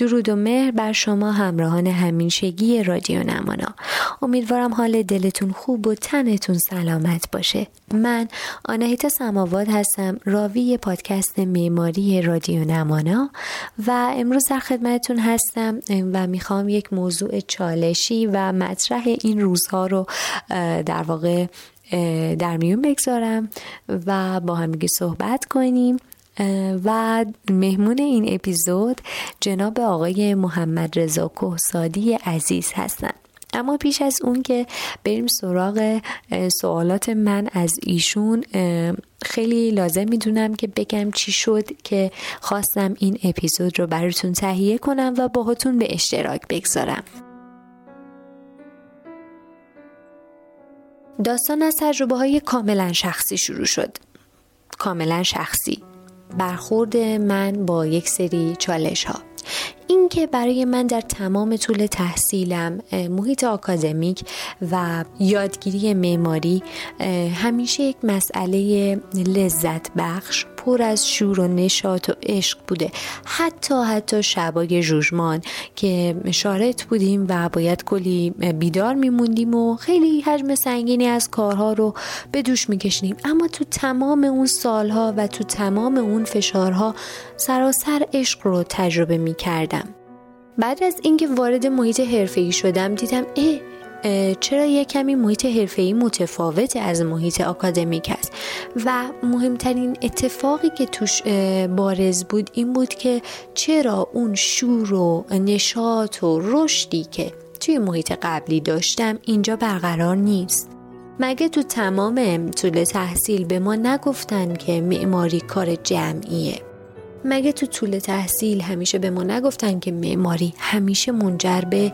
درود و مهر بر شما همراهان همیشگی رادیو نمانا. امیدوارم حال دلتون خوب و تنتون سلامت باشه. من آنهیتا سماواد هستم راوی پادکست معماری رادیو نمانا و امروز در خدمتتون هستم و می‌خوام یک موضوع چالشی و مطرح این روزها رو در واقع در میون بگذارم و با همگی صحبت کنیم. و مهمون این اپیزود جناب آقای محمد رضا کوهسادی عزیز هستند اما پیش از اون که بریم سراغ سوالات من از ایشون خیلی لازم می‌دونم که بگم چی شد که خواستم این اپیزود رو براتون تهیه کنم و باهاتون به اشتراک بگذارم. داستان از تجربه های کاملا شخصی شروع شد. کاملا شخصی. برخورد من با یک سری چالش ها اینکه برای من در تمام طول تحصیلم محیط آکادمیک و یادگیری معماری همیشه یک مسئله لذت بخش پر از شور و نشاط و عشق بوده. حتی حتی شبای جوجمان که شارت بودیم و باید کلی بیدار میموندیم و خیلی حجم سنگینی از کارها رو به دوش میکشیدیم اما تو تمام اون سالها و تو تمام اون فشارها سراسر عشق رو تجربه می‌کردم. بعد از اینکه وارد محیط حرفه‌ای شدم دیدم اه چرا یک کمی محیط حرفه‌ای متفاوت از محیط آکادمیک است و مهمترین اتفاقی که توش بارز بود این بود که چرا اون شور و نشاط و رشدی که توی محیط قبلی داشتم اینجا برقرار نیست؟ مگه تو تمام طول تحصیل به ما نگفتن که معماری کار جمعیه؟ مگه تو طول تحصیل همیشه به ما نگفتن که معماری همیشه منجر به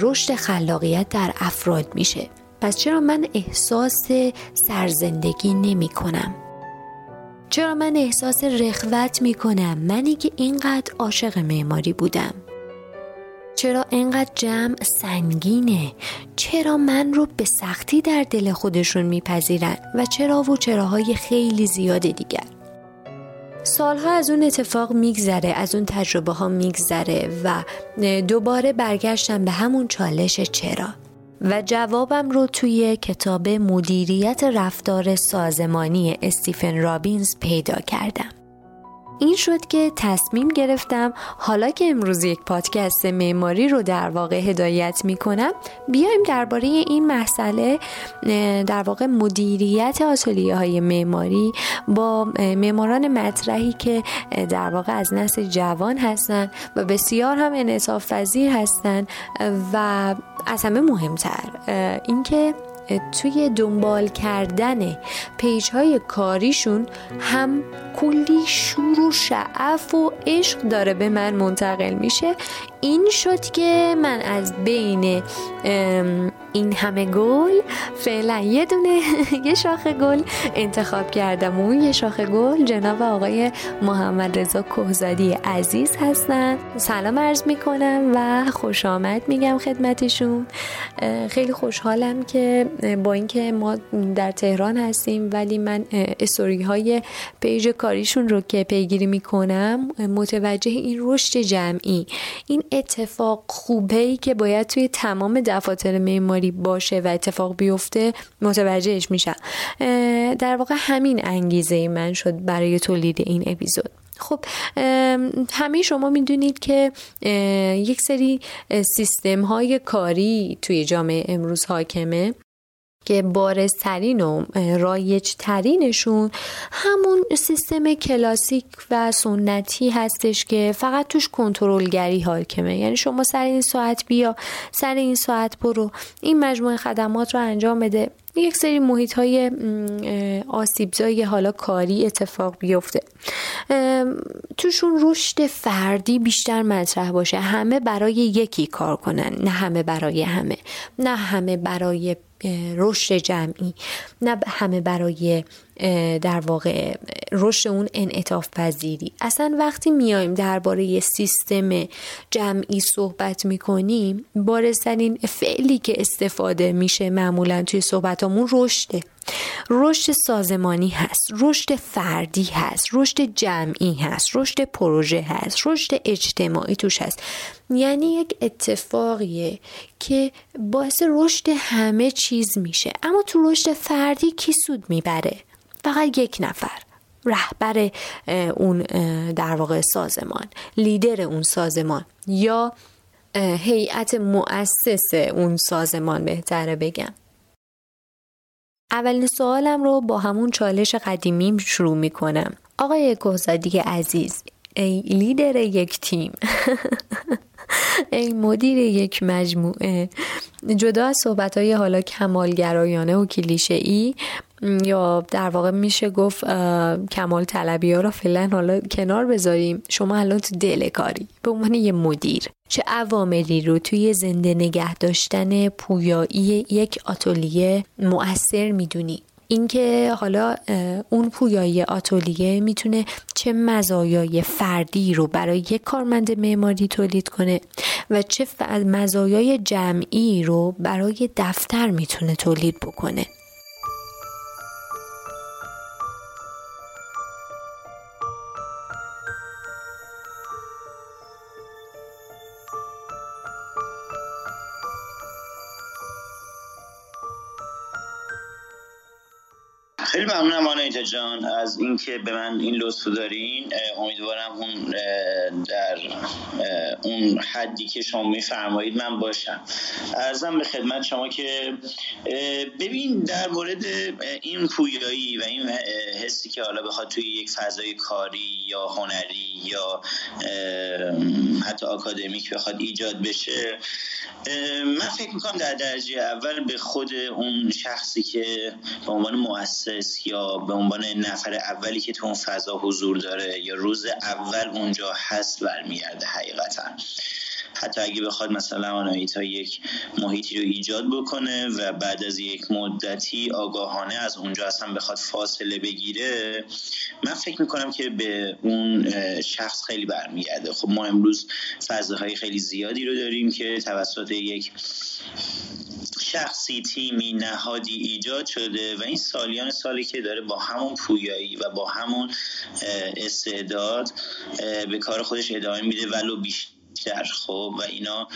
رشد خلاقیت در افراد میشه پس چرا من احساس سرزندگی نمی کنم؟ چرا من احساس رخوت می کنم منی که اینقدر عاشق معماری بودم؟ چرا اینقدر جمع سنگینه؟ چرا من رو به سختی در دل خودشون میپذیرن و چرا و چراهای خیلی زیاد دیگر؟ سالها از اون اتفاق میگذره از اون تجربه ها میگذره و دوباره برگشتم به همون چالش چرا. و جوابم رو توی کتاب مدیریت رفتار سازمانی استیفن رابینز پیدا کردم. این شد که تصمیم گرفتم حالا که امروز یک پادکست معماری رو در واقع هدایت می کنم بیایم درباره این مسئله در واقع مدیریت آتلیه های معماری با معماران مطرحی که در واقع از نسل جوان هستند و بسیار هم انعطاف پذیر هستند و از همه مهمتر اینکه توی دنبال کردن پیج های کاریشون هم کلی شور و شعف و عشق داره به من منتقل میشه. این شد که من از بین این همه گل فعلا یه دونه یه شاخ گل انتخاب کردم و اون یه شاخ گل جناب آقای محمد رضا کوهزادی عزیز هستن. سلام عرض می‌کنم و خوش آمد میگم خدمتشون. خیلی خوشحالم که با اینکه ما در تهران هستیم ولی من استوری های پیج کاریشون رو که پیگیری می‌کنم متوجه این رشد جمعی این اتفاق خوبه ای که باید توی تمام دفاتر معماری باشه و اتفاق بیفته متوجهش میشم. در واقع همین انگیزه من شد برای تولید این اپیزود. خب همه شما می‌دونید که یک سری سیستم های کاری توی جامعه امروز حاکمه. که بارزترین و رایج ترینشون همون سیستم کلاسیک و سنتی هستش که فقط توش کنترلگری حاکمه. یعنی شما سر این ساعت بیا سر این ساعت برو. این مجموعه خدمات رو انجام بده. یک سری محیط های آسیبزایی حالا کاری اتفاق بیفته. توشون رشد فردی بیشتر مطرح باشه. همه برای یکی کار کنن. نه همه برای همه. نه همه برای رشد جمعی. نه همه برای در واقع رشد اون انعطاف پذیری. اصلا وقتی میایم درباره سیستم جمعی صحبت می‌کنیم بارزترین فعلی که استفاده میشه معمولا توی صحبتامون رشده. رشد سازمانی هست رشد فردی هست رشد جمعی هست رشد پروژه هست رشد اجتماعی توش هست. یعنی یک اتفاقیه که باعث رشد همه چیز میشه. اما تو رشد فردی کی سود می‌بره؟ فقط یک نفر رهبر اون در واقع سازمان لیدر اون سازمان یا هیئت مؤسس اون سازمان بهتره بگم. اولین سوالم رو با همون چالش قدیمیم شروع می‌کنم. آقای کوزادی عزیز ای لیدر یک تیم. ای مدیر یک مجموعه. جدا از صحبت های حالا کمالگرایانه و کلیشه ای یا در واقع میشه گفت کمال طلبی ها رو فعلا حالا کنار بذاریم. شما الان تو دل کاری. به عنوان یه مدیر چه عواملی رو توی زنده نگه داشتن پویایی یک آتولیه مؤثر می‌دونی؟ اینکه حالا اون پویایی آتولیه می‌تونه چه مزایای فردی رو برای یک کارمند معماری تولید کنه و چه مزایای جمعی رو برای دفتر می‌تونه تولید بکنه. جان از اینکه به من این لطف دارین امیدوارم اون در اون حدی که شما میفرمایید من باشم. ارزم به خدمت شما که ببین در مورد این پویایی و این حسی که حالا بخواد توی یک فضای کاری یا هنری یا حتی آکادمیک بخواد ایجاد بشه من فکر می‌کنم در درجه اول به خود اون شخصی که به عنوان مؤسس یا به نفر اولی که تو اون فضا حضور داره یا روز اول اونجا هست برمیگرده حقیقتا. حتی اگه بخواد مثلا آنایتا یک محیطی رو ایجاد بکنه و بعد از یک مدتی آگاهانه از اونجا اصلا بخواد فاصله بگیره من فکر می‌کنم که به اون شخص خیلی برمیگرده. خب ما امروز فضاهای خیلی زیادی رو داریم که توسط یک شخصی تیمی نهادی ایجاد شده و این سالیان سالی که داره با همون پویایی و با همون استعداد به کار خودش ادامه میده ولو بیشتر. بیشتر خب و اینا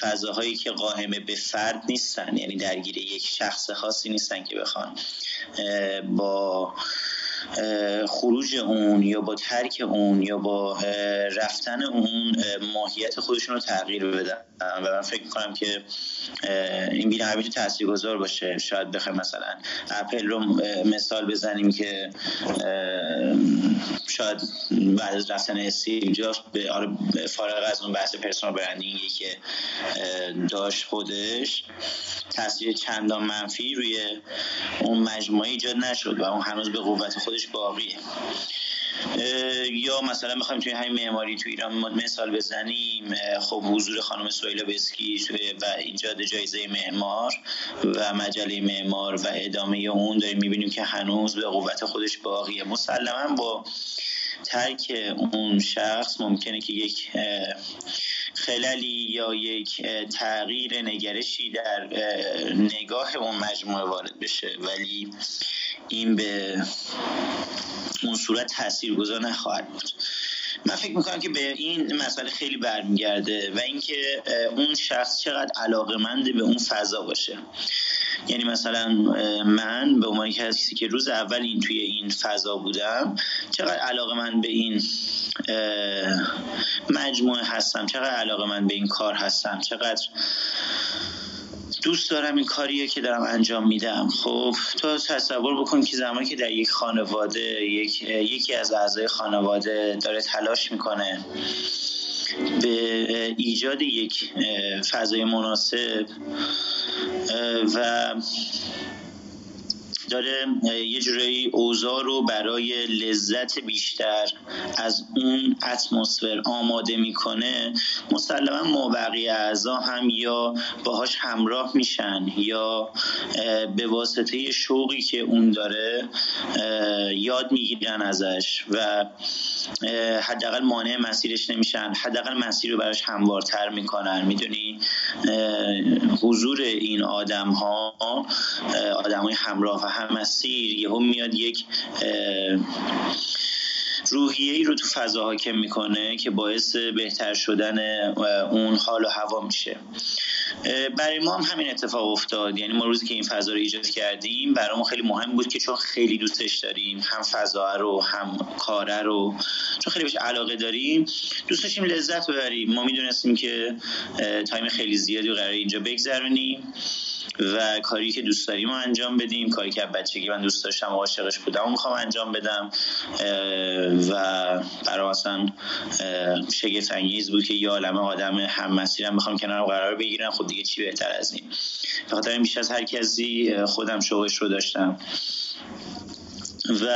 فضاهایی که قائمه به فرد نیستن. یعنی درگیر یک شخص خاصی نیستن که بخوان با خروج اون یا با ترک اون یا با رفتن اون ماهیت خودشون رو تغییر بدن. و من فکر می‌کنم که این بینا همینجور تاثیر گذار باشه. شاید بخوایم مثلا اپل رو مثال بزنیم که شاید بعد از رفتن استیو جابز به آره فارغ از اون بحث پرسونال برندینگی که داشت خودش تاثیر چندان منفی روی اون مجموعه ایجاد نشد و اون هنوز به قوت خودش باقیه. یا مثلا می‌خوایم توی همین معماری تو ایران مثال بزنیم. خب حضور خانم سویلا بسکی و ایجاد جایزه معمار و مجله معمار و ادامه اون داریم می‌بینیم که هنوز به قوت خودش باقیه. مسلما با ترک اون شخص ممکنه که یک خلالی یا یک تغییر نگرشی در نگاه اون مجموعه وارد بشه. ولی این به اون صورت تاثیرگذار نخواهد بود. من فکر می‌کنم که به این مسئله خیلی برمیگرده و اینکه اون شخص چقدر علاقه به اون فضا باشه. یعنی مثلا من به عنوان کسی که روز اول این توی این فضا بودم چقدر علاقه من به این مجموعه هستم چقدر علاقه من به این کار هستم چقدر دوست دارم این کاریه که دارم انجام میدم. خب تو تصور بکن که زمانی که در یک خانواده یک، یکی از اعضای خانواده داره تلاش می‌کنه به ایجاد یک فضای مناسب و داره یه جورایی اوضاع رو برای لذت بیشتر از اون اتمسفر آماده می‌کنه مسلما ما بقیه اعضا هم یا باهاش همراه میشن یا به واسطه شوقی که اون داره یاد می‌گیرن ازش و حداقل مانع مسیرش نمیشن حداقل مسیر رو براش هموارتر می‌کنن. می‌دونی؟ حضور این آدم ها آدم های همراه و هم مسیر یهو میاد یک روحیه ای رو تو فضا حاکم می‌کنه که باعث بهتر شدن اون حال و هوا میشه. برای ما هم همین اتفاق افتاد. یعنی ما روزی که این فضا رو ایجاد کردیم برای ما خیلی مهم بود که چون خیلی دوستش داریم هم فضا رو هم کاره رو چون خیلی بهش علاقه داریم دوست داشتیم لذت ببریم. ما می‌دونستیم که تایم خیلی زیادی رو قرار اینجا بگذرونیم. و کاری که دوست داریم انجام بدیم. کاری که بچگی من دوست داشتم و عاشقش بودم می‌خوام انجام بدم. و برای اصلا شگفت انگیز بود که یه عالمه آدم هم مسیرم می‌خوام کنارم قرار بگیرم. خب دیگه چی بهتر از این؟ به خاطر بیش از هر کسی خودم شوقش رو داشتم. و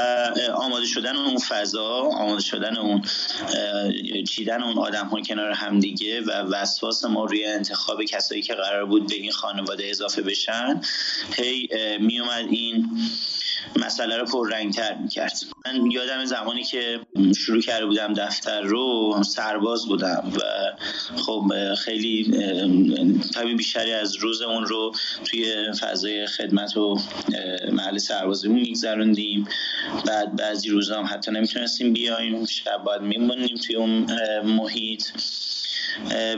آماده شدن اون فضا آماده شدن اون چیدن اون آدم ها کنار همدیگه و وسواس ما روی انتخاب کسایی که قرار بود به این خانواده اضافه بشن هی میومد این مسئله رو پررنگتر می‌کرد. من یادم زمانی که شروع کرده بودم دفتر رو سرباز بودم و خب خیلی تایم بیشتری از روز اون رو توی فضای خدمت و محل سربازیمون میگذروندیم. بعد بعضی روزا هم حتی نمی‌تونستیم بیایم شب باید میمونیم توی اون محیط.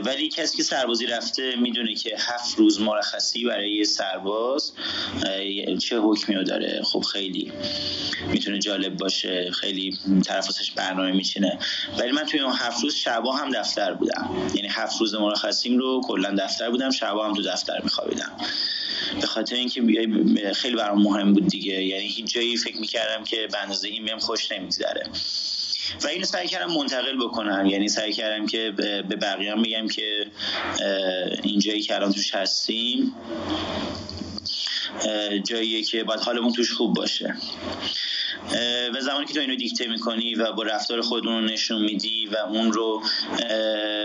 ولی کسی که سربازی رفته می‌دونه که هفت روز مرخصی برای سرباز چه حکمی داره. خب خیلی می‌تونه جالب باشه. خیلی طرف برنامه میچینه. ولی من توی اون هفت روز شبا هم دفتر بودم. یعنی هفت روز مرخصیم رو کلا دفتر بودم شبا هم تو دفتر میخوابیدم. به خاطر اینکه خیلی برام مهم بود دیگه. یعنی هیچ جایی فکر می‌کردم که به اندازه این بهم خوش نمیگذره. و اینو سعی کردم منتقل بکنم. یعنی سعی کردم که به بقیه هم بگم که اینجایی که الان توش هستیم جاییه که باید حالمون توش خوب باشه. و زمانی که تو اینو دیکته می‌کنی و با رفتار خودمون رو نشون میدی و اون رو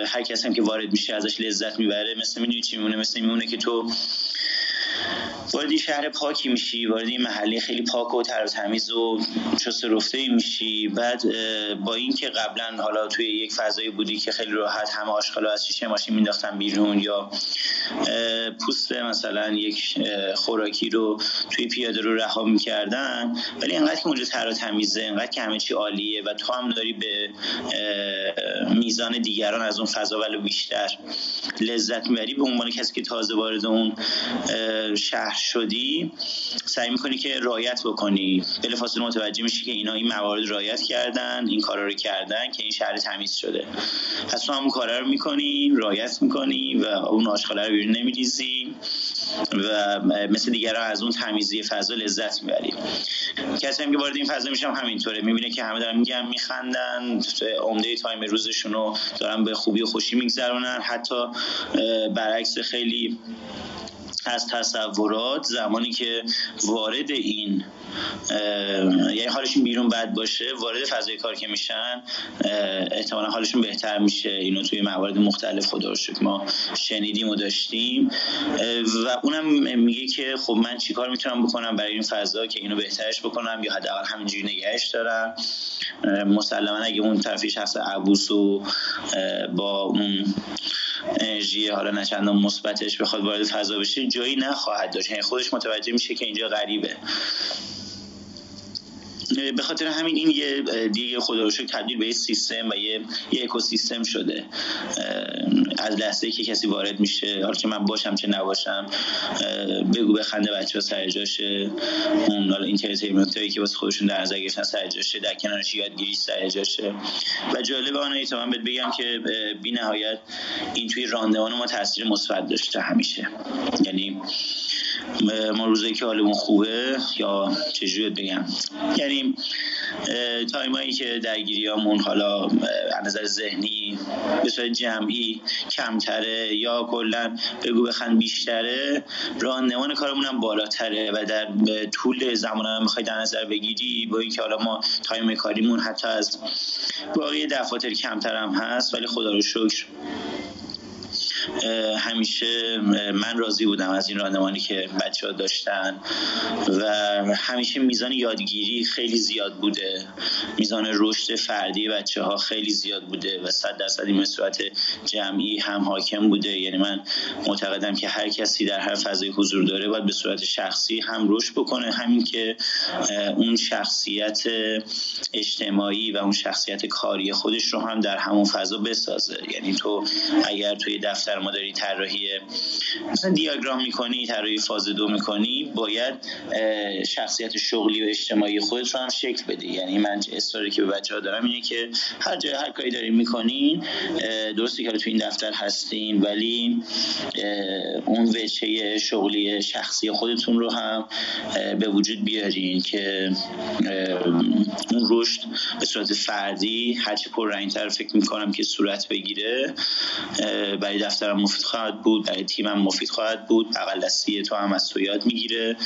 هر کسی هم که وارد میشه ازش لذت می‌بره مثل می‌دونی چی میمونه؟ مثل میمونه که تو وارد شهر پاکی میشی وارد این محله خیلی پاک و تر و تمیز و چست رفته میشی. بعد با اینکه قبلا حالا توی یک فضایی بودی که خیلی راحت همه آشغالا از شیشه ماشین مینداختن بیرون یا پوست مثلا یک خوراکی رو توی پیاده رو رها می‌کردن ولی انقدر که اونجا تر و تمیزه انقدر که همه چی عالیه و تو هم داری به میزان دیگران از اون فضا ولی بیشتر لذت می‌بری. به عنوان کسی که تازه وارد اون شهر شدی سعی می‌کنی که رایت بکنی. بلافاصله متوجه میشی که اینا این موارد رایت کردن این کارا رو کردن که این شهر تمیز شده. پس تو همون کارا رو می‌کنی رایت می‌کنی و اون آشغاله رو بیرون نمیریزی. و مثل دیگران از اون تمیزی فضا لذت می‌بری کسی هم که وارد این فضا میشم همینطوره. می‌بینه که همه دارن میگن میخندن عمده تایم روزشون رو دارن به خوبی و خوشی میگذرونن. حتی برعکس خیلی از تصورات زمانی که وارد این یعنی حالشون بیرون بد باشه وارد فضای کار که میشن احتمالا حالشون بهتر میشه. اینو توی موارد مختلف خدا رو ما شنیدیم و داشتیم. و اونم میگه که خب من چیکار می‌تونم بکنم برای این فضا که اینو بهترش بکنم یا حداقل همینجوری نگهش دارم؟ مسلما اگه اون طرفی شخص عبوس و با اون انرژی حالا نه چندان مثبتش بخواد وارد فضا بشه جایی نخواهد داشت. یعنی خودش متوجه میشه که اینجا غریبه. به خاطر همین این یه دیگه خدا رو تبدیل به یه سیستم و یه, یه اکوسیستم شده. از لحظه که کسی وارد میشه. حالا که من باشم چه نباشم. بگو بخنده بچه ها سر جاشه اون حالا اینترتینمنت که واسه خودشون در نظر گرفتن سر جاشه در کنارش یادگیری سر جاشه. و جالب آنه تا من بهت بگم که بی نهایت این توی راندمان ما تاثیر مثبت داشته همیشه. یعنی ما روزایی که حالمون خوبه یا چجوری بگم؟ یعنی time ایی که درگیریامون حالا از نظر ذهنی به صورت جمعی کمتره یا کلا بگو بخند بیشتره راندمان کارمون هم بالاتره و در طول زمان هم می‌خوای در نظر بگیری با اینکه حالا ما time کاریمون حتی از باقی دفاتر کمتر هم هست ولی خدا رو شکر. همیشه من راضی بودم از این راهنمایی که بچه ها داشتن و همیشه میزان یادگیری خیلی زیاد بوده میزان رشد فردی بچه ها خیلی زیاد بوده و صد درصد این صورت جمعی هم حاکم بوده. یعنی من معتقدم که هر کسی در هر فضای حضور داره باید به صورت شخصی هم رشد بکنه همین که اون شخصیت اجتماعی و اون شخصیت کاری خودش رو هم در همون فضا بسازه. یعنی تو اگر توی دفتر ما داری طراحی مثلا دیاگرام می‌کنی طراحی فاز دو می‌کنی باید شخصیت شغلی و اجتماعی خودت رو هم شکل بدی. یعنی من اصراری که به بچه ها دارم اینه که هر جای هر کاری دارین می‌کنین درستی که تو این دفتر هستین ولی اون وچه شغلی شخصی خودتون رو هم به وجود بیارین که اون رشد به صورت فردی هرچی پررنگتر فکر می‌کنم که صورت بگیره برای دفتر دفترم مفید خواهد بود برای تیمم مفید خواهد بود. بغل دستی تو هم از تو یاد می‌گیره.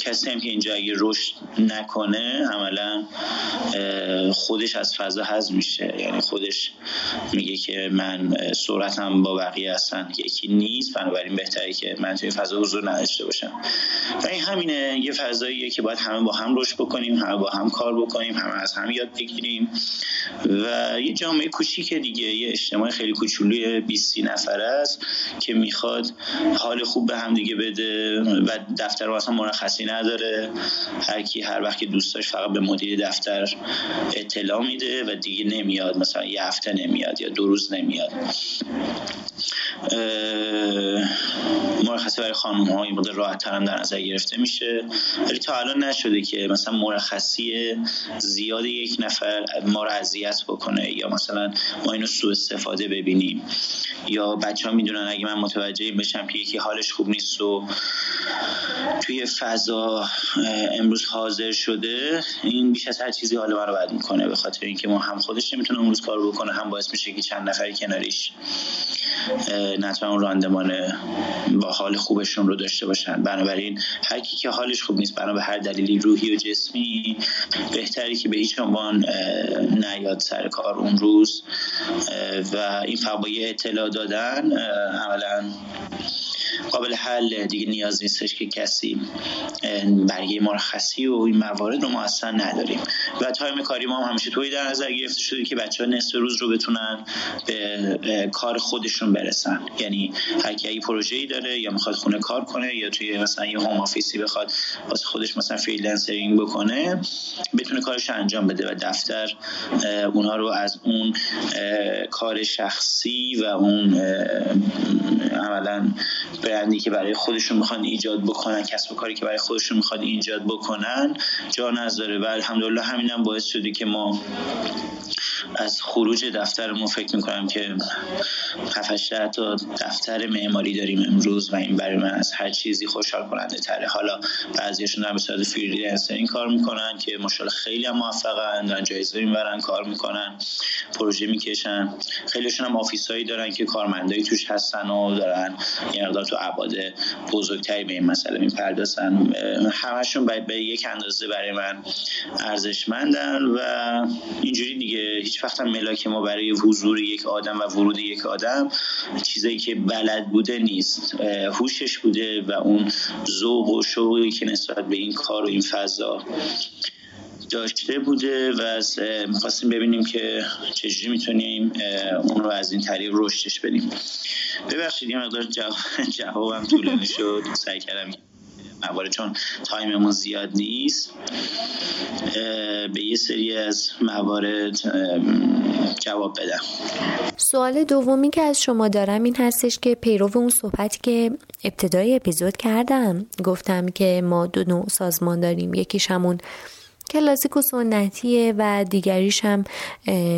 کسی هم که اینجا اگه رشد نکنه عملا خودش از فضا حذف میشه. یعنی خودش میگه که من سرعتم با بقیه هستن یکی نیست. بنابراین بهتره که من توی فضا حضور نداشته باشم. و این همینه. یه فضاییه که باید همه با هم رشد بکنیم همه با هم کار بکنیم همه از هم یاد بگیریم. و یه جامعه کوچیک دیگه. یه اجتماع خیلی کوچولوی 20 نفر است که می‌خواد حال خوب به هم دیگه بده و دفتر اصلا مرخصی نداره. هر کی هر وقت که دوست فقط به مدیر دفتر اطلاع میده و دیگه نمیاد. مثلا یه هفته نمیاد یا دو روز نمیاد. مرخصی برای خانم ها این راحت هم در نظر گرفته میشه. ولی تا الان نشده که مثلا مرخصی زیاد یک نفر ما رو اذیت بکنه یا مثلا ما اینو سوء استفاده ببینیم. یا بچه ها می‌دونن اگه من متوجه بشم که یکی حالش خوب نیست و توی فضا امروز حاضر شده این بیش از هر چیزی حال من رو بد می‌کنه به خاطر اینکه ما هم خودش نمی‌تونه امروز کار بکنه هم باعث میشه که چند نفری کناریش نتونن اون راندمان با حال خوبشون رو داشته باشن. بنابراین هر کی که حالش خوب نیست بنا به هر دلیلی روحی و جسمی بهتری که به هیچ عنوان نیاد سر کار اون روز. و این فقط اطلاع دادن اولا قابل حل دیگه نیاز نیستش که کسی برگه مرخصی و این موارد رو ما اصلا نداریم. و تایم کاری ما هم همیشه توی در نظر گرفته شده که بچه ها نصف روز رو بتونن به کار خودشون برسن. یعنی هر کی پروژه ای داره یا می‌خواد خونه کار کنه یا توی مثلا یه home office ی بخواد واسه خودش مثلا freelancering بکنه بتونه کارش انجام بده و دفتر اونها رو از اون کار شخصی و اون عملا برندی که برای خودشون می‌خوان ایجاد بکنن کسب و کاری که برای خودشون می‌خوان ایجاد بکنن جا نذاره. و الحمدلله همینم باعث شده که ما از خروجی دفترمون فکر می‌کنم که 7 تا دفتر معماری داریم امروز و این برای من از هر چیزی خوشحال کننده تره. حالا بعضیشون هم به صورت freelancering کار می‌کنن که ماشاءالله خیلی هم موفقن دارن جایزه می‌برن کار می‌کنن پروژه می‌کشن. خیلیشون هم office ایی دارن که کارمندایی توش هستن و دارن یه مقدار تو ابعاد بزرگتری به این مسئله می‌پردازن. همشون به یک اندازه برای من ارزشمندن و اینجوری دیگه هیچ وقت ملاک ما برای حضور یک آدم و ورود یک آدم چیزایی که بلد بوده نیست. هوشش بوده و اون ذوق و شوقی که نسبت به این کار و این فضا داشته بوده و می‌خواستیم ببینیم که چجوری می‌تونیم اون رو از این طریق رشدش بدیم. ببخشید یه مقدار جوابم طولانی شد. سعی کردم موارد چون time مون زیاد نیست. به یه سری از موارد جواب بدم. سوال دومی که از شما دارم این هستش که پیرو اون صحبتی که ابتدای اپیزود کردم گفتم که ما دو نوع سازمان داریم. یکیش همون کلاسیک و سنتیه و دیگریش هم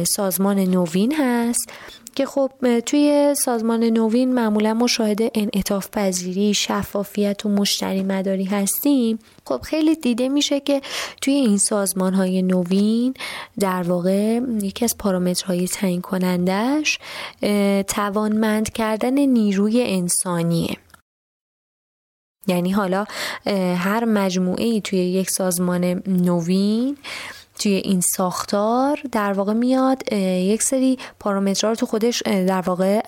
سازمان نوین هست که خب توی سازمان نوین معمولا ما شاهد انعطاف پذیری شفافیت و مشتری مداری هستیم. خب خیلی دیده میشه که توی این سازمان های نوین در واقع یکی از پارامترهای تعیین کنندش توانمند کردن نیروی انسانیه. یعنی حالا هر مجموعه ای توی یک سازمان نوین توی این ساختار در واقع میاد یک سری پارامترها رو تو خودش در واقع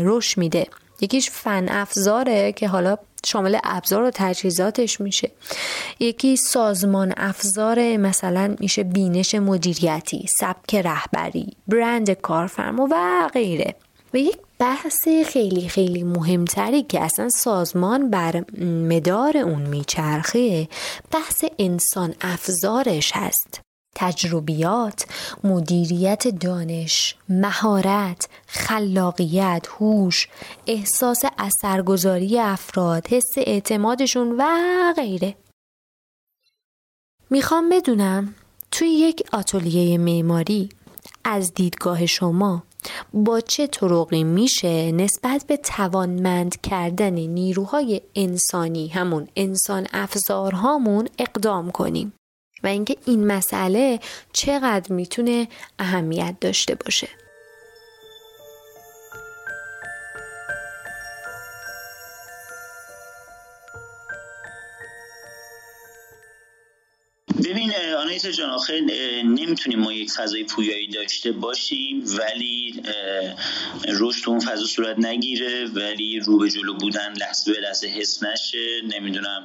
رشد میده. یکیش فن افزاره که حالا شامل ابزار و تجهیزاتش میشه. یکی سازمان افزار مثلا میشه بینش مدیریتی سبک رهبری برند کارفرما و غیره. و یک بحث خیلی خیلی مهمتری که اصلا سازمان بر مدار اون میچرخه بحث انسان افزارش هست تجربیات، مدیریت دانش، مهارت، خلاقیت، هوش، احساس اثرگذاری افراد، حس اعتمادشون و غیره. می‌خوام بدونم توی یک آتلیه معماری از دیدگاه شما با چه طرقی میشه نسبت به توانمند کردن نیروهای انسانی همون انسان افزارهامون اقدام کنیم؟ و اینکه این مسئله چقدر می‌تونه اهمیت داشته باشه؟ آنایت جان. آخه نمی‌تونیم ما یک فضای پویایی داشته باشیم ولی رشد اون فضا صورت نگیره ولی رو به جلو بودن لحظه به لحظه حس نشه. نمی‌دونم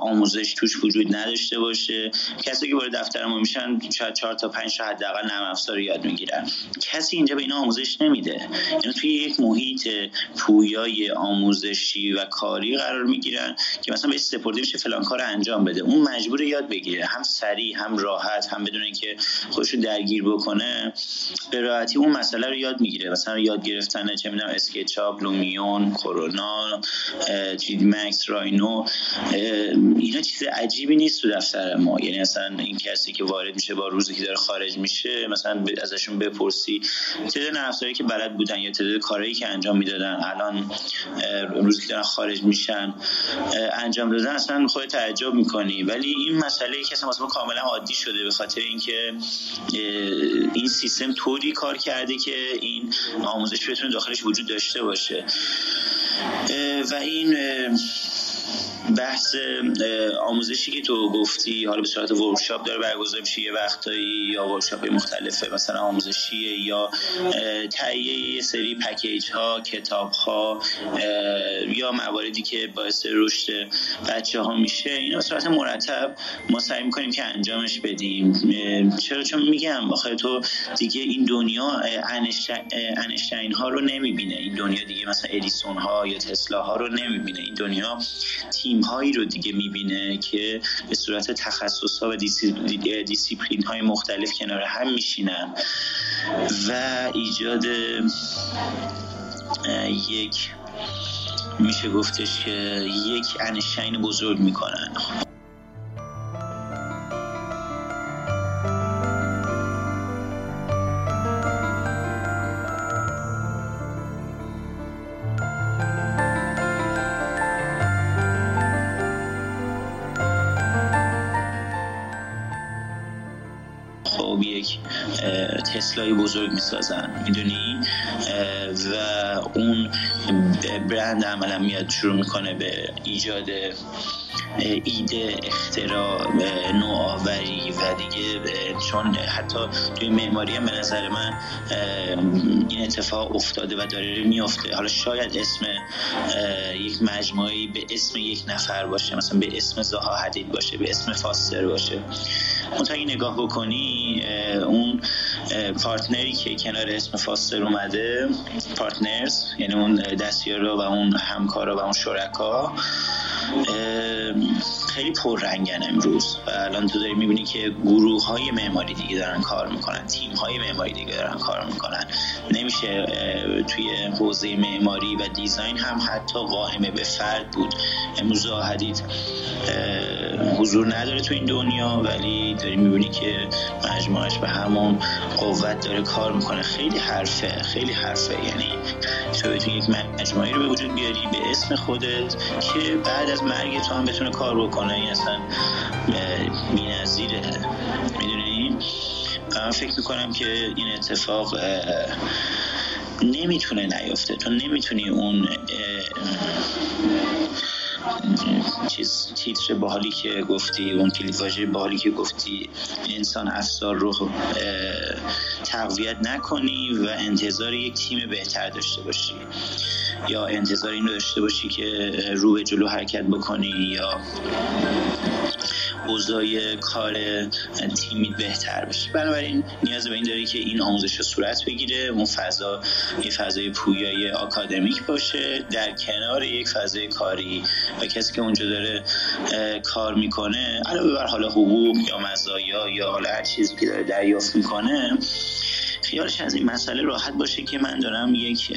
آموزش توش وجود نداشته باشه. کسی که وارد دفتر ما میشن شاید چهار تا پنج تا حداقل نرم افزار یاد می‌گیرن. کسی اینجا به اینا آموزش نمیده. یعنی توی یک محیط پویای آموزشی و کاری قرار می‌گیرن که مثلا به سپرده میشه فلان کار انجام بده. اون مجبور یاد بگیره. هم سریع هم راحت هم بدون اینکه خودش درگیر بکنه به راحتی اون مسئله رو یاد می‌گیره. مثلا یاد گرفتن چه می‌دونم اسکچاپ لومیون کرونا جی مکس راینو اینا چیز عجیبی نیست تو دفتر ما. یعنی مثلا این کسی که وارد میشه با روزی که داره خارج میشه مثلا ازشون بپرسی. تعداد نفسایی که بلد بودن یا تعداد کارهایی که انجام می‌دادن الان روزی که دارن خارج میشن انجام دادن اصلا خود تعجب می‌کنی. ولی این مسئله که اصلا کاملا عادی شده به خاطر اینکه این سیستم طوری کار کرده که این آموزش بتونه داخلش وجود داشته باشه. و این بحث آموزشی که تو گفتی حالا به صورت ورکشاپ داره برگزار میشه یه وقتایی یا ورکشاپ مختلفه مثلا آموزشیه یا تهیه یه سری پکیج ها کتاب ها یا مواردی که باعث رشد بچه ها میشه اینا به صورت مرتب ما سعی می‌کنیم که انجامش بدیم. چرا؟ چون میگم آخه تو دیگه این دنیا انشتین ها رو نمی‌بینه. این دنیا دیگه مثلا ادیسون ها یا تسلا ها رو نمی‌بینه. این دنیا تیم هایی رو دیگه می‌بینه که به صورت تخصص ها و دیسیپلین های مختلف کنار هم میشینن و ایجاد یک میشه گفتش که یک انشتین بزرگ می‌کنن. تسلای بزرگ می‌سازن می‌دونی؟ و اون برند عملا میاد شروع می‌کنه به ایجاد ایده اختراع نوآوری و دیگه چون حتی توی معماری هم به نظر من این اتفاق افتاده و داره میفته حالا شاید اسم یک مجموعی به اسم یک نفر باشه مثلا به اسم زها حدید باشه به اسم فاستر باشه. منتها این نگاه بکنی اون partner ی که کنار اسم فاستر اومده partners یعنی اون دستیارا و اون همکارا و اون شرکا خیلی پررنگن امروز. و الان تو داری می‌بینی که گروه های معماری دیگه دارن کار می‌کنن تیم های معماری دیگه دارن کار می‌کنن. نمیشه توی حوزه معماری و design هم حتی قائم به فرد بود. امروز حدید حضور نداره تو این دنیا ولی داری می‌بینی که مجموعش به همون قوت داره کار می‌کنه. خیلی حرفه خیلی حرفه. یعنی تو بتونی یک مجموعی رو به وجود بیاری به اسم خودت که بعد از مرگ تو هم بتونه کار بکنه. این اصلا نظیره می‌دونی؟ من فکر می‌کنم که این اتفاق نمی‌تونه نیفته. تو نمی‌تونی اون چیز تیتر باحالی که گفتی اون کلیدواژه واژه باحالی که گفتی انسان افزار رو تقویت نکنی و انتظار یک تیم بهتر داشته باشی. یا انتظار این رو داشته باشی که رو به جلو حرکت بکنی یا اوضاع کار تیمی بهتر بشه. بنابراین نیاز به این داری که این آموزش صورت بگیره اون فضا یه فضای پویای آکادمیک باشه در کنار یک فضای کاری. و کسی که اونجا داره کار می‌کنه علاوه بر حالا حقوق یا مزایا یا حالا هر چیزی که داره دریافت می‌کنه خیالش از این مسئله راحت باشه که من دارم یک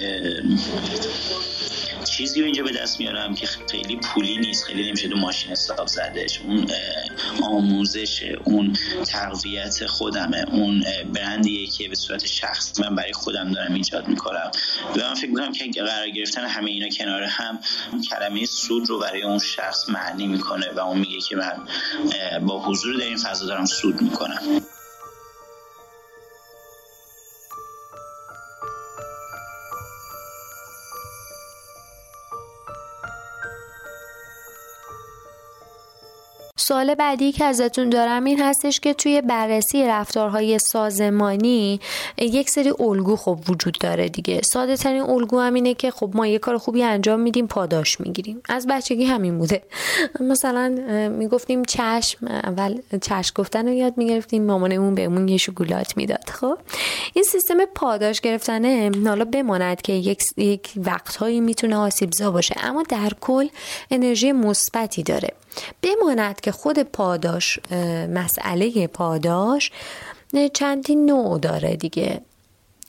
چیزی رو اینجا به دست میارم که خیلی پولی نیست خیلی نمیشه دو ماشین حساب زدش اون آموزش اون تقویت خودمه. اون برندیه که به صورت شخص من برای خودم دارم ایجاد می‌کنم. و من فکر می‌کنم که قرار گرفتن همه اینا کنار هم کلمه سود رو برای اون شخص معنی می‌کنه و اون میگه که من با حضور در این فضا دارم سود می‌کنم. سوال بعدی که ازتون دارم این هستش که توی بررسی رفتارهای سازمانی یک سری الگو خب وجود داره دیگه. ساده ترین الگو هم اینه که خب ما یه کار خوبی انجام میدیم پاداش می‌گیریم. از بچگی همین بوده. مثلا می‌گفتیم چشم اول چشم گفتن رو یاد می‌گرفتیم مامانمون بهمون یه شکلات می‌داد. خب؟ این سیستم پاداش گرفتنه حالا بماند که یک یک وقتهایی می‌تونه آسیبزا باشه اما در کل انرژی مثبتی داره. بماند که خود پاداش مسئله پاداش چندین نوع داره دیگه.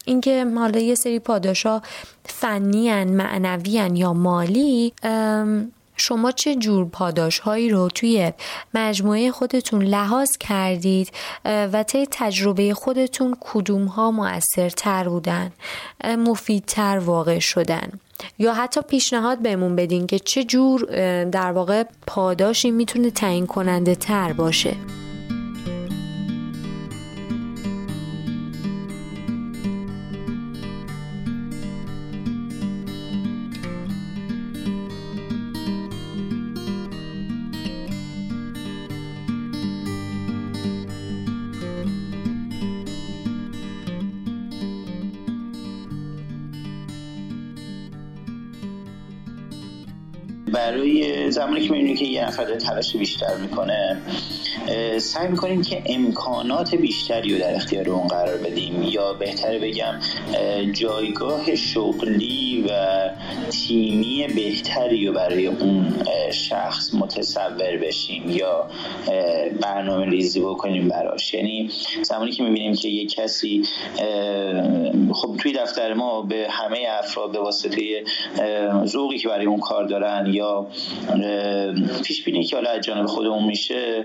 اینکه حالا یه سری پاداش ها فنی معنوی یا مالی شما چه جور پاداش هایی رو توی مجموعه خودتون لحاظ کردید و طی تجربه خودتون کدوم ها مؤثرتر بودن مفیدتر واقع شدن؟ یا حتی پیشنهاد بهمون بدین که چه جور در واقع پاداشی می‌تونه تعیین کننده تر باشه؟ برای زمانی که می‌بینیم که یه نفر تلاش بیشتر می‌کنه سعی می‌کنیم که امکانات بیشتری رو در اختیار اون قرار بدیم. یا بهتر بگم جایگاه شغلی و تیمی بهتری رو برای اون شخص متصور بشیم یا برنامه ریزی بکنیم براش. یعنی زمانی که می‌بینیم که یه کسی خب توی دفتر ما به همه افراد به واسطه ذوقی که برای اون کار دارن یا پیش بینی که حالا از جانب خودمون میشه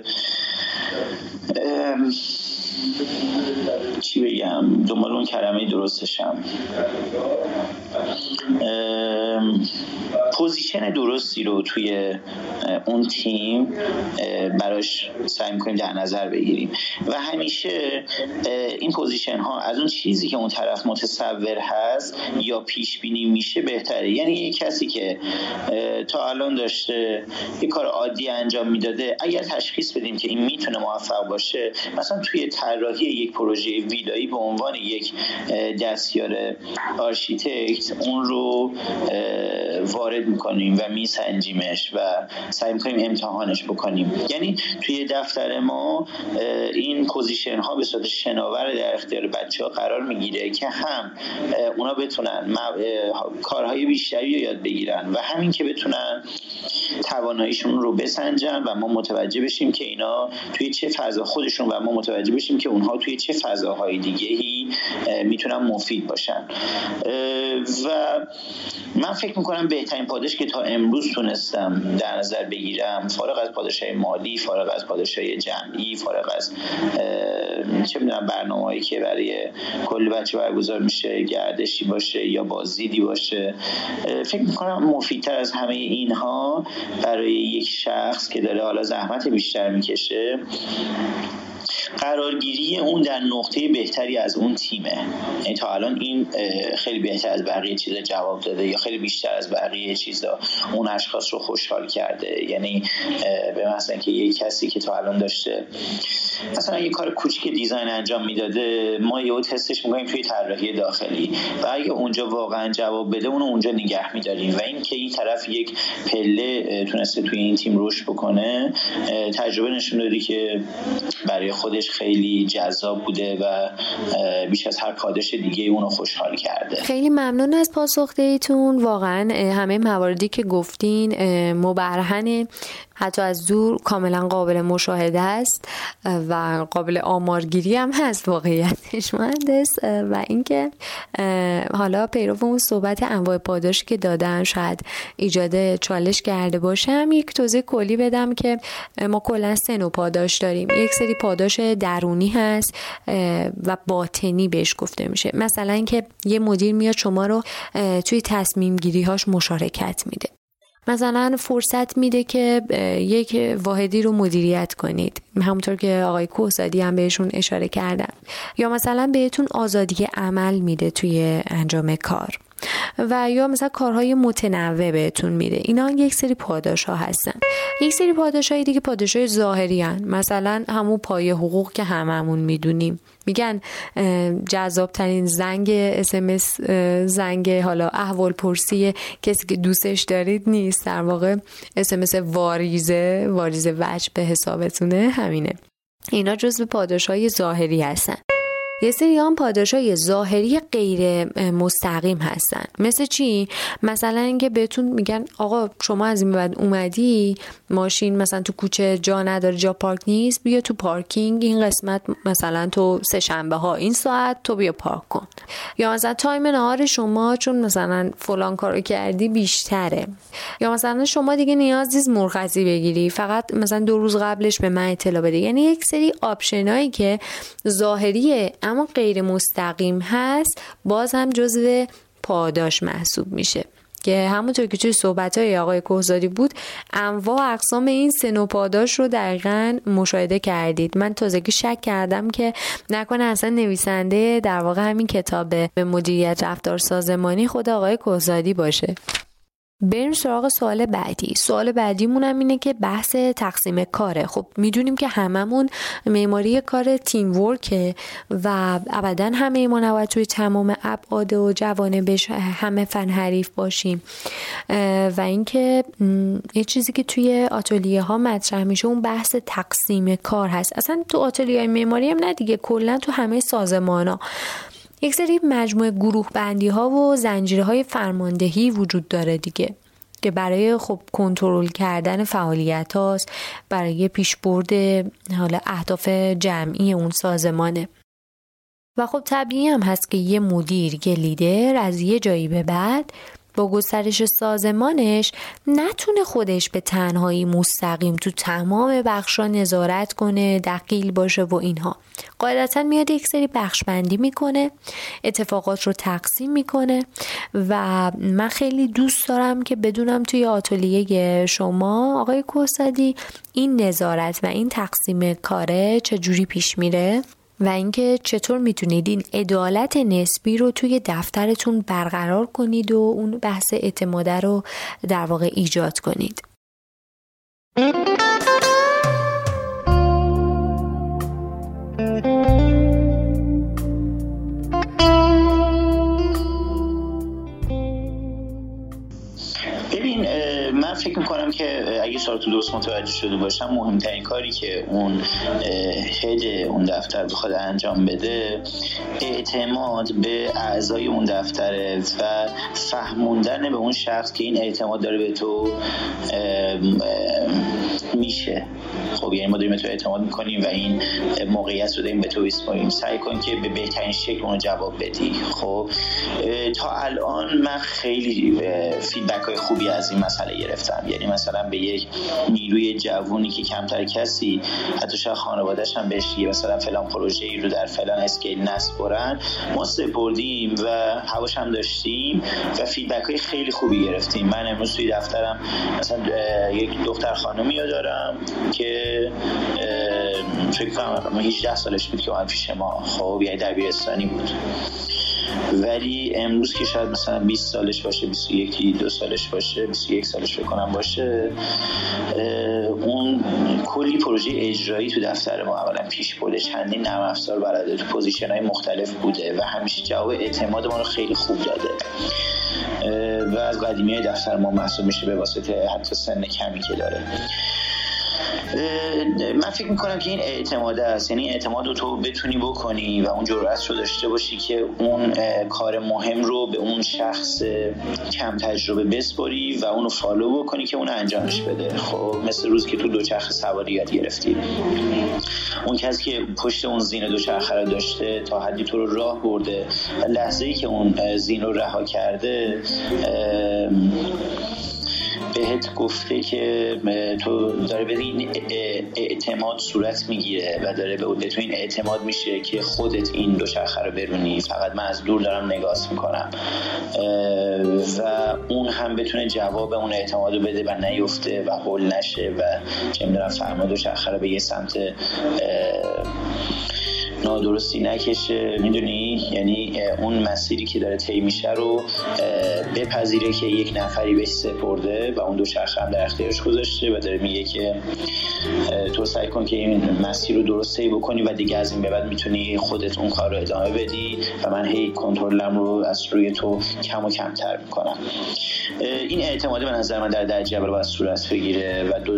چی بگم؟ دنبال اون کلمه درستشم. position درستی رو توی اون تیم براش سعی می‌کنیم در نظر بگیریم. و همیشه این position ها از اون چیزی که اون طرف متصور هست یا پیش بینی میشه بهتره. یعنی یه کسی که تا الان داشته یه کار عادی انجام می‌داده اگر تشخیص بدیم که این می‌تونه موفق باشه مثلا توی طراحی یک پروژه ویلایی به عنوان یک دستیار آرشیتکت اون رو وارد می‌کنیم و میسنجیمش و سعی می‌کنیم امتحانش بکنیم. یعنی توی دفتر ما این position ها به صورت شناور در اختیار بچه ها قرار می‌گیره که هم اونا بتونن کارهای بیشتری رو یاد بگیرن و همین که بتونن تواناییشون رو بسنجن و ما متوجه بشیم که اینا توی چه فضا خودشون و ما متوجه بشیم که اونها توی چه فضاهای دیگهی می‌تونن مفید باشن. و من فکر می‌کنم بهترین پاداش که تا امروز تونستم در نظر بگیرم فارغ از پاداش مالی فارغ از پاداش جمعی فارغ از چه می‌دونم برنامه‌ای که برای کل بچه برگزار میشه گردشی باشه یا بازدیدی باشه فکر می‌کنم مفیدتر از همه اینها برای یک شخص که داره حالا زحمت بیشتر می‌کشه. قرارگیری اون در نقطه بهتری از اون تیمه. یعنی تا الان این خیلی بهتر از بقیه چیزا جواب داده یا خیلی بیشتر از بقیه چیزا اون اشخاص رو خوشحال کرده. یعنی به مثلا که یک کسی که تا الان داشته مثلا یه کار کوچیک دیزاین انجام می‌داده ما یهو تستش می‌کنیم توی طراحی داخلی و اگه اونجا واقعا جواب بده اونو اونجا نگه میداریم. و این که این طرف یک پله تونسته توی این تیم رشد بکنه تجربه نشون داده که برای خودش خیلی جذاب بوده و بیش از هر پاداش دیگه اونو خوشحال کرده. خیلی ممنون از پاسخ واقعا همه مواردی که گفتین مبرهن حتی از دور کاملا قابل مشاهده است و قابل آمارگیری هم هست واقعیتش مهندس و اینکه حالا پیرو اون صحبت انواع پاداشی که دادن شاید ایجاد چالش کرده باشم. یک توضیح کلی بدم که ما کلا سه نوع پاداش داریم. یک سری پاداش درونی هست و باطنی بهش گفته میشه. مثلا اینکه یه مدیر میاد شما رو توی تصمیم گیری هاش مشارکت میده. مثلا فرصت میده که یک واحدی رو مدیریت کنید. همونطور که آقای کوهزادی هم بهشون اشاره کردن. یا مثلا بهتون آزادی عمل میده توی انجام کار. و یا مثلا کارهای متنوع بهتون میده. اینا یک سری پاداش ها هستن. یک سری پاداش دیگه پاداش های ظاهری هن. مثلا همون پای حقوق که هممون می‌دونیم. میگن جذاب ترین زنگ اسمس زنگ حالا احوال پرسی کسی که دوستش دارید نیست. در واقع اسمس واریزه واریزه وجه به حسابتونه همینه. اینا جزو پاداش های ظاهری هستن. یه سری هم پاداش های ظاهری غیر مستقیم هستن. مثل چی؟ مثلا اینکه بهتون میگن آقا شما از این بعد اومدی ماشین مثلا تو کوچه جا نداره جا پارک نیست بیا تو پارکینگ این قسمت مثلا تو سه شنبه ها این ساعت تو بیا پارک کن. یا مثلا تایم نهار شما چون مثلا فلان کارو کردی بیشتره. یا مثلا شما دیگه نیاز نیست مرخصی بگیری فقط مثلا دو روز قبلش به من اطلاع بده. یعنی یک سری آپشنایی که ظاهریه اما غیر مستقیم هست باز هم جزو پاداش محسوب میشه. که همونطور که توی صحبت های آقای کوهزادی بود انواع اقسام این سه پاداش رو دقیقا مشاهده کردید. من تازگی شک کردم که نکنه اصلا نویسنده در واقع همین کتاب به مدیریت رفتار سازمانی خود آقای کوهزادی باشه. بریم سراغ سوال بعدی. سوال بعدیمون هم اینه که بحث تقسیم کاره. خب می‌دونیم که هممون معماری کار تیم ورکه و ابدا همه ما نباید توی تمام ابعاد و بش همه فن حریف باشیم. و اینکه یه چیزی که توی آتلیه ها مطرح میشه اون بحث تقسیم کار هست. اصلا تو آتلیه معماری هم نه دیگه کلا تو همه سازمان ها یک سری مجموعه گروه بندی ها و زنجیره های فرماندهی وجود داره دیگه که برای خب کنترل کردن فعالیت هاست برای پیشبرد حالا اهداف جمعی اون سازمانه. و خب طبیعی هم هست که یه مدیر یه لیدر از یه جایی به بعد با گسترش سازمانش نتونه خودش به تنهایی مستقیم تو تمام بخشا نظارت کنه دقیل باشه و اینها. قاعدتا میاد یک سری بخش بندی می‌کنه اتفاقات رو تقسیم می‌کنه و من خیلی دوست دارم که بدونم توی آتلیه شما آقای کوسادی این نظارت و این تقسیم کاره چجوری پیش میره؟ و اینکه چطور می‌تونید این عدالت نسبی رو توی دفترتون برقرار کنید و اون بحث اعتماده رو در واقع ایجاد کنید. نکات درست متوجه شده باشم مهمترین کاری که اون هد اون دفتر بخواد انجام بده اعتماد به اعضای اون دفتره و فهموندن به اون شخص که این اعتماد داره به تو میشه. خب یعنی ما داریم تو اعتماد می‌کنیم و این موقعیت رو داریم به تو بسپاریم سعی کن که به بهترین شکل اون جواب بدی. خب تا الان من خیلی feedback های خوبی از این مسئله گرفتم. یعنی مثلا به یک نیروی جوونی که کمتر کسی حتی شاید خانوادهش هم بهش مثلا فلان پروژه ای رو در فلان scale نسپرن. ما سپردیم و هواش هم داشتیم و feedback های خیلی خوبی گرفتیم. من امروز توی دفترم مثلا یک دختر خانمی رو که فکر کنم 18 سالش بود که اومد پیش ما. خب یعنی دبیرستانی بود. ولی امروز که شاید مثلا 20 سالش باشه 21 دو سالش باشه 21 سالش فکر کنم باشه اون کلی پروژه اجرایی تو دفتر ما اولا پیش برده چندین نرم افزار بلده تو position های مختلف بوده و همیشه جواب اعتماد ما رو خیلی خوب داده. و از قدیمی های دفتر ما محسوب میشه به واسطه حتی سن کمی که داره. من فکر می‌کنم که این اعتماد است. یعنی اعتماد رو تو بتونی بکنی و اون جرأت رو داشته باشی که اون کار مهم رو به اون شخص کم تجربه بسپاری و اونو فالو بکنی که اون انجامش بده. خب مثل روز که تو دوچرخه سواری یاد گرفتی. اون کسی که پشت اون زین دوچرخه رو داشته تا حدی تو رو راه برده لحظه ای که اون زین رو رها کرده بهت گفته که تو داره به این اعتماد صورت می‌گیره و داره به تو این اعتماد میشه که خودت این دو شخه رو برونی فقط من از دور دارم نگاه می‌کنم. و اون هم بتونه جواب اون اعتماد رو بده و نیفته و حل نشه و چه می‌دونم فرما دو شخه رو به یه سمت نادرستی نکشه می‌دونی؟ یعنی اون مسیری که داره طی میشه رو بپذیره که یک نفری بهش سپرده و اون دو شخص هم در اختیارش گذاشته و داره میگه که تو سعی کن که این مسیر رو درست طی بکنی و دیگه از این به بعد می‌تونی خودت اون کار رو ادامه بدی و من هی کنترلم رو از روی تو کم و کمتر می‌کنم. این اعتماد به نظر من در درجه باید صورت بگیره و دو,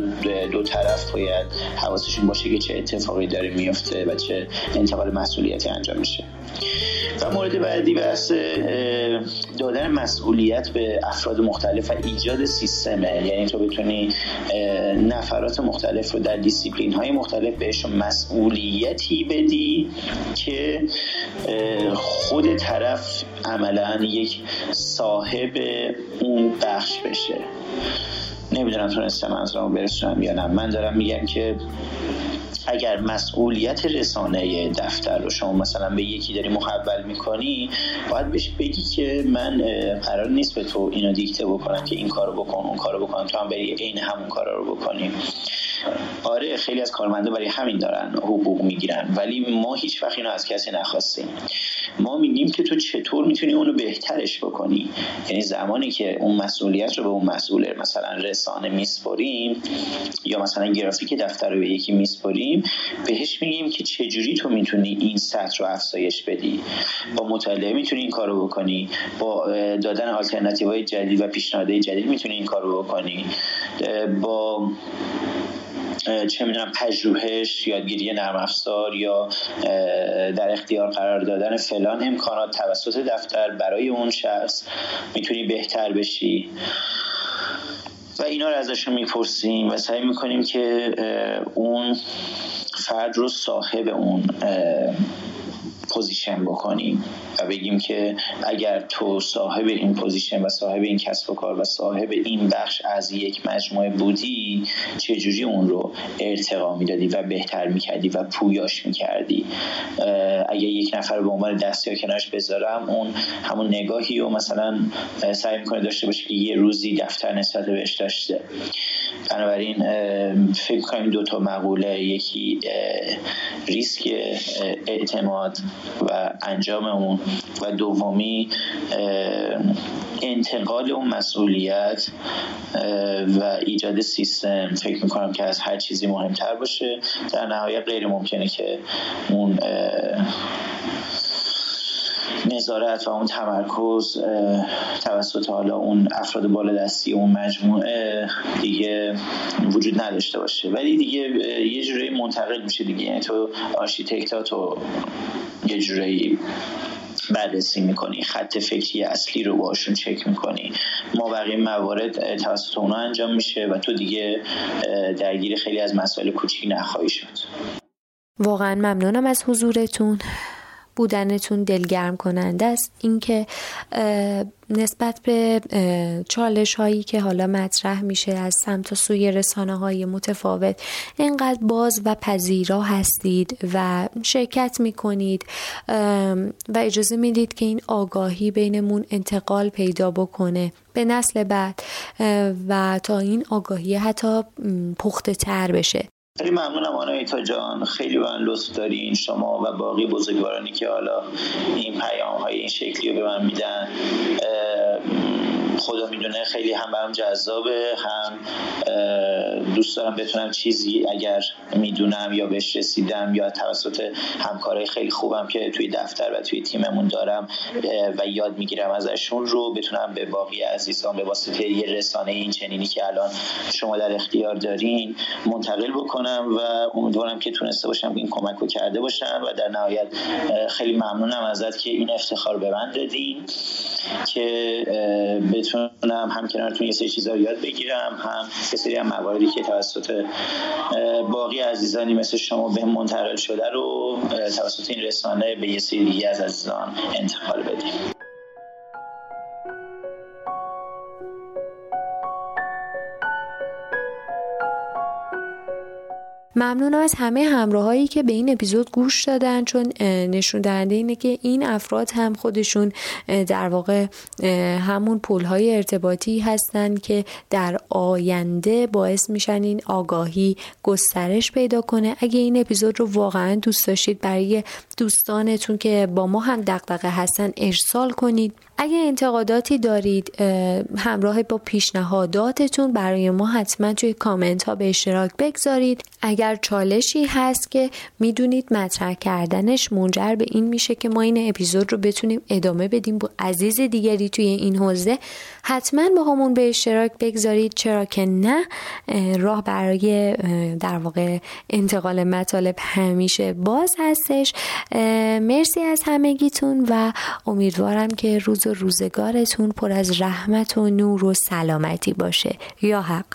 دو طرف باید حواسشون باشه که چه اتفاقی داره میفته و چه انتقال مسئولیتی انجام میشه. و مورد بعدی بحث دادن مسئولیت به افراد مختلف و ایجاد سیستمه یعنی تو بتونی نفرات مختلف رو در دیسیپلین های مختلف بهشون مسئولیتی بدی که خود طرف عملا یک صاحب اون بخش بشه. نمی‌دونم تونستم رو برسونم یا نه. من دارم میگم که اگر مسئولیت رسانه دفتر رو شما مثلا به یکی داری محول می‌کنی باید بهش بگی که من قرار نیست به تو اینو دیکته بکنم که این کارو بکن اون کارو بکن. تو هم بری عین همون کارا رو بکنی. آره خیلی از کارمنده برای همین دارن حقوق می‌گیرن ولی ما هیچ وقت اینو از کسی نخواستیم. ما میگیم که تو چطور می‌تونی اونو بهترش بکنی؟ یعنی زمانی که اون مسئولیت رو به اون مسئول مثلا رسانه میسپریم یا مثلا گرافیک دفتر رو به یکی میسپریم بهش میگیم که چجوری تو می‌تونی این سطح رو افزایش بدی؟ با مطالعه می‌تونی این کارو بکنی؟ با دادن آلترناتیوهای جدید و پیشنهادهای جدید می‌تونی این کارو بکنی؟ با چه می‌دونم پژوهش یادگیری نرم افزار یا در اختیار قرار دادن فلان امکانات توسط دفتر برای اون شخص می‌تونی بهتر بشی. و اینا رو ازشون می‌پرسیم و سعی می‌کنیم که اون فرد رو صاحب اون position بکنیم و بگیم که اگر تو صاحب این position و صاحب این کسب و کار و صاحب این بخش از یک مجموعه بودی چجوری اون رو ارتقا می‌دادی و بهتر می‌کردی و پویاش می‌کردی؟ اگر یک نفر به عنوان دستیار کنارش بذارم اون همون نگاهی و مثلا سعی می‌کنه داشته باشه که یه روزی دفتر نسبت بهش داشته. بنابراین فکر کنیم دو تا مقوله یکی ریسک اعتماد و انجام اون. و دومی انتقال اون مسئولیت و ایجاد سیستم. فکر می‌کنم که از هر چیزی مهمتر باشه. در نهایت غیر ممکنه که اون نظارت و اون تمرکز توسط حالا اون افراد بالادستی اون مجموعه دیگه وجود نداشته باشه. ولی دیگه یه جورایی منتقل میشه دیگه. یعنی تو آرشیتکتا تو یه جورایی بررسی می‌کنی خط فکری اصلی رو باشون چک می‌کنی. ما بقیه موارد توسط اونا انجام میشه و تو دیگه درگیر خیلی از مسائل کوچیک نخواهی شد. واقعا ممنونم از حضورتون. بودنتون دلگرم کننده است. اینکه نسبت به چالش هایی که حالا مطرح میشه از سمت و سوی رسانه های متفاوت اینقدر باز و پذیرا هستید و شرکت می‌کنید و اجازه می‌دید که این آگاهی بینمون انتقال پیدا بکنه. به نسل بعد و تا این آگاهی حتی پخته تر بشه. خیلی ممنونم آنایتا جان. خیلی من لطف دارین شما و باقی بزرگوارانی که حالا این پیام های این شکلی رو به من میدن. خدا می‌دونه خیلی هم برام جذابه هم دوست دارم بتونم چیزی اگر می‌دونم یا بهش رسیدم یا توسط همکارای خیلی خوبم که توی دفتر و توی تیممون دارم و یاد می‌گیرم ازشون رو بتونم به باقی عزیزان به واسطه یه رسانه این چنینی که الان شما در اختیار دارین منتقل بکنم و امیدوارم که تونسته باشم این کمک رو کرده باشم و در نهایت خیلی ممنونم ازت که این افتخار به من دادین که بتونم هم کنارتون یه سری چیزا یاد بگیرم هم یه سری هم مواردی که توسط باقی عزیزانی مثل شما به منتقل شده رو توسط این رسانه به یه سری دیگه از عزیزان انتقال بدیم. ممنونم از همه همراهایی که به این اپیزود گوش دادن چون نشون دهنده اینه که این افراد هم خودشون در واقع همون پول های ارتباطی هستن که در آینده باعث میشن این آگاهی گسترش پیدا کنه. اگه این اپیزود رو واقعا دوست داشتید برای دوستانتون که با ما هم دقدقه هستن ارسال کنید. اگه انتقاداتی دارید همراه با پیشنهاداتتون برای ما حتما توی کامنت ها به اشتراک بگذارید. اگر چالشی هست که می‌دونید مطرح کردنش منجر به این میشه که ما این اپیزود رو بتونیم ادامه بدیم با عزیز دیگری توی این حوزه حتما با همون به اشتراک بگذارید. چرا که نه؟ راه برای در واقع انتقال مطالب همیشه باز هستش. مرسی از همگیتون و امیدوارم که روز و روزگارتون پر از رحمت و نور و سلامتی باشه. یا حق.